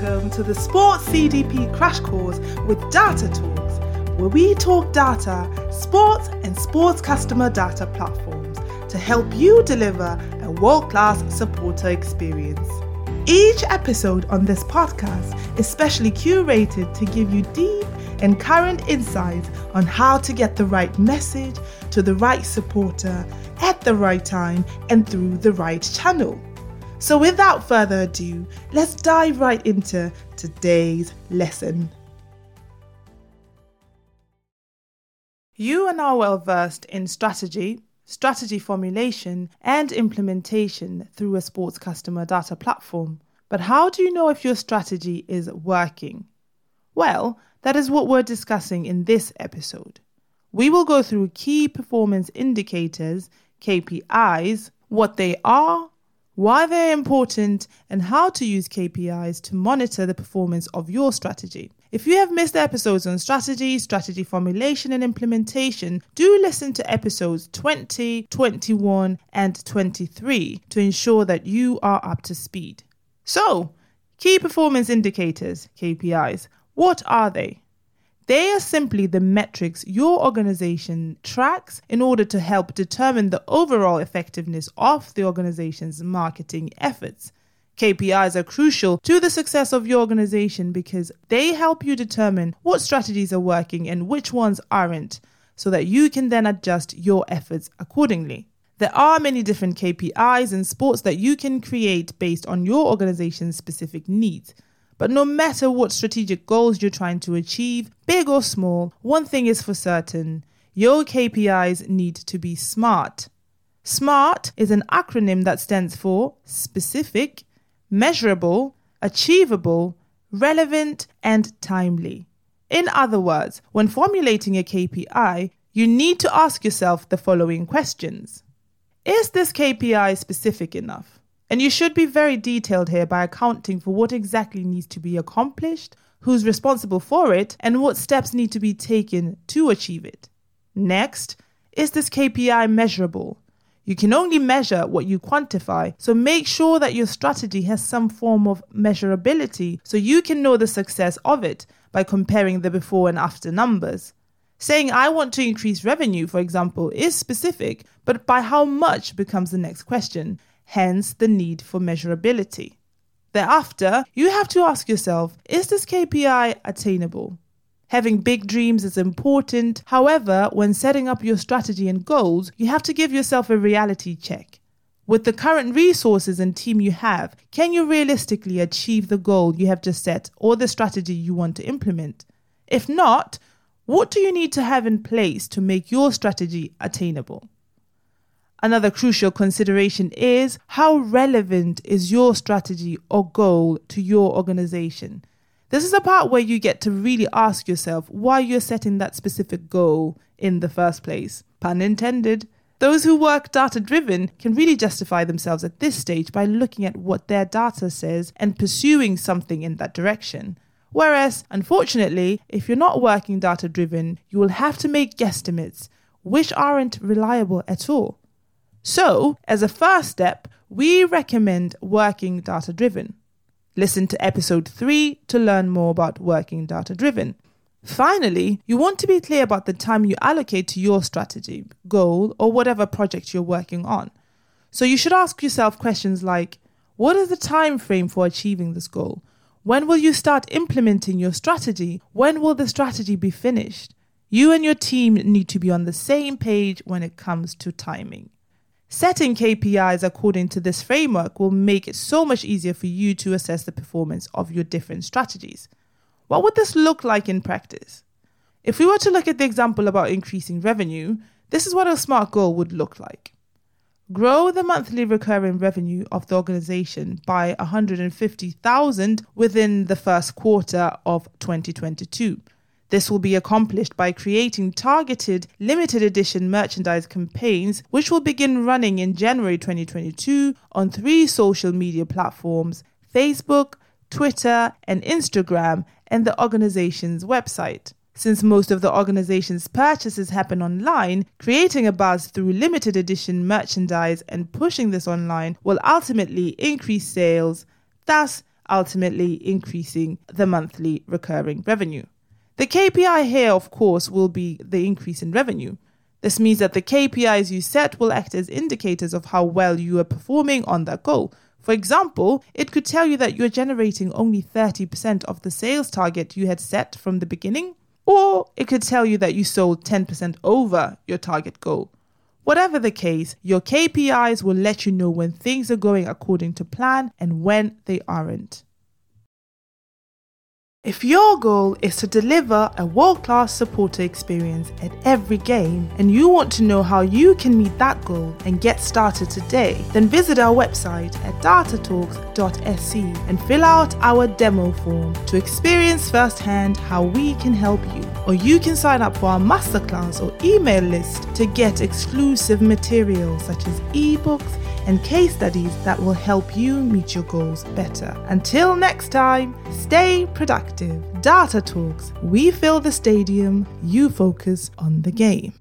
welcome to the Sports CDP Crash Course with Data Talks, where we talk data, sports, and sports customer data platforms to help you deliver a world class supporter experience. Each episode on this podcast is specially curated to give you deep and current insights on how to get the right message to the right supporter at the right time and through the right channel. So, without further ado, let's dive right into today's lesson. You are now well versed in strategy, strategy formulation, and implementation through a sports customer data platform. But how do you know if your strategy is working? Well, that is what we're discussing in this episode. We will go through key performance indicators, KPIs, what they are, why they're important, and how to use KPIs to monitor the performance of your strategy. If you have missed episodes on strategy, strategy formulation, and implementation, do listen to episodes 20, 21, and 23 to ensure that you are up to speed. So, key performance indicators, KPIs, what are they? They are simply the metrics your organization tracks in order to help determine the overall effectiveness of the organization's marketing efforts. KPIs are crucial to the success of your organization because they help you determine what strategies are working and which ones aren't, so that you can then adjust your efforts accordingly. There are many different KPIs and sports that you can create based on your organization's specific needs. But no matter what strategic goals you're trying to achieve, big or small, one thing is for certain your KPIs need to be SMART. SMART is an acronym that stands for specific, measurable, achievable, relevant, and timely. In other words, when formulating a KPI, you need to ask yourself the following questions Is this KPI specific enough? And you should be very detailed here by accounting for what exactly needs to be accomplished, who's responsible for it, and what steps need to be taken to achieve it. Next, is this KPI measurable? You can only measure what you quantify, so make sure that your strategy has some form of measurability so you can know the success of it by comparing the before and after numbers. Saying I want to increase revenue, for example, is specific, but by how much becomes the next question hence the need for measurability. Thereafter, you have to ask yourself is this KPI attainable? Having big dreams is important. However, when setting up your strategy and goals, you have to give yourself a reality check. With the current resources and team you have, can you realistically achieve the goal you have just set or the strategy you want to implement? If not, what do you need to have in place to make your strategy attainable? Another crucial consideration is how relevant is your strategy or goal to your organization? This is a part where you get to really ask yourself why you're setting that specific goal in the first place. Pun intended. Those who work data driven can really justify themselves at this stage by looking at what their data says and pursuing something in that direction. Whereas, unfortunately, if you're not working data driven, you will have to make guesstimates, which aren't reliable at all. So, as a first step, we recommend working data driven. Listen to episode 3 to learn more about working data driven. Finally, you want to be clear about the time you allocate to your strategy, goal, or whatever project you're working on. So you should ask yourself questions like what is the time frame for achieving this goal? When will you start implementing your strategy? When will the strategy be finished? You and your team need to be on the same page when it comes to timing. Setting KPIs according to this framework will make it so much easier for you to assess the performance of your different strategies. What would this look like in practice? If we were to look at the example about increasing revenue, this is what a SMART goal would look like. Grow the monthly recurring revenue of the organization by 150,000 within the first quarter of 2022 this will be accomplished by creating targeted limited edition merchandise campaigns, which will begin running in January 2022 on three social media platforms Facebook, Twitter, and Instagram, and the organization's website. Since most of the organization's purchases happen online, creating a buzz through limited edition merchandise and pushing this online will ultimately increase sales, thus ultimately increasing the monthly recurring revenue. The KPI here, of course, will be the increase in revenue. This means that the KPIs you set will act as indicators of how well you are performing on that goal. For example, it could tell you that you're generating only 30% of the sales target you had set from the beginning, or it could tell you that you sold 10% over your target goal. Whatever the case, your KPIs will let you know when things are going according to plan and when they aren't. If your goal is to deliver a world class supporter experience at every game and you want to know how you can meet that goal and get started today, then visit our website at datatalks.sc and fill out our demo form to experience firsthand how we can help you. Or you can sign up for our masterclass or email list to get exclusive materials such as ebooks and case studies that will help you meet your goals better. Until next time, stay productive. Data Talks, we fill the stadium, you focus on the game.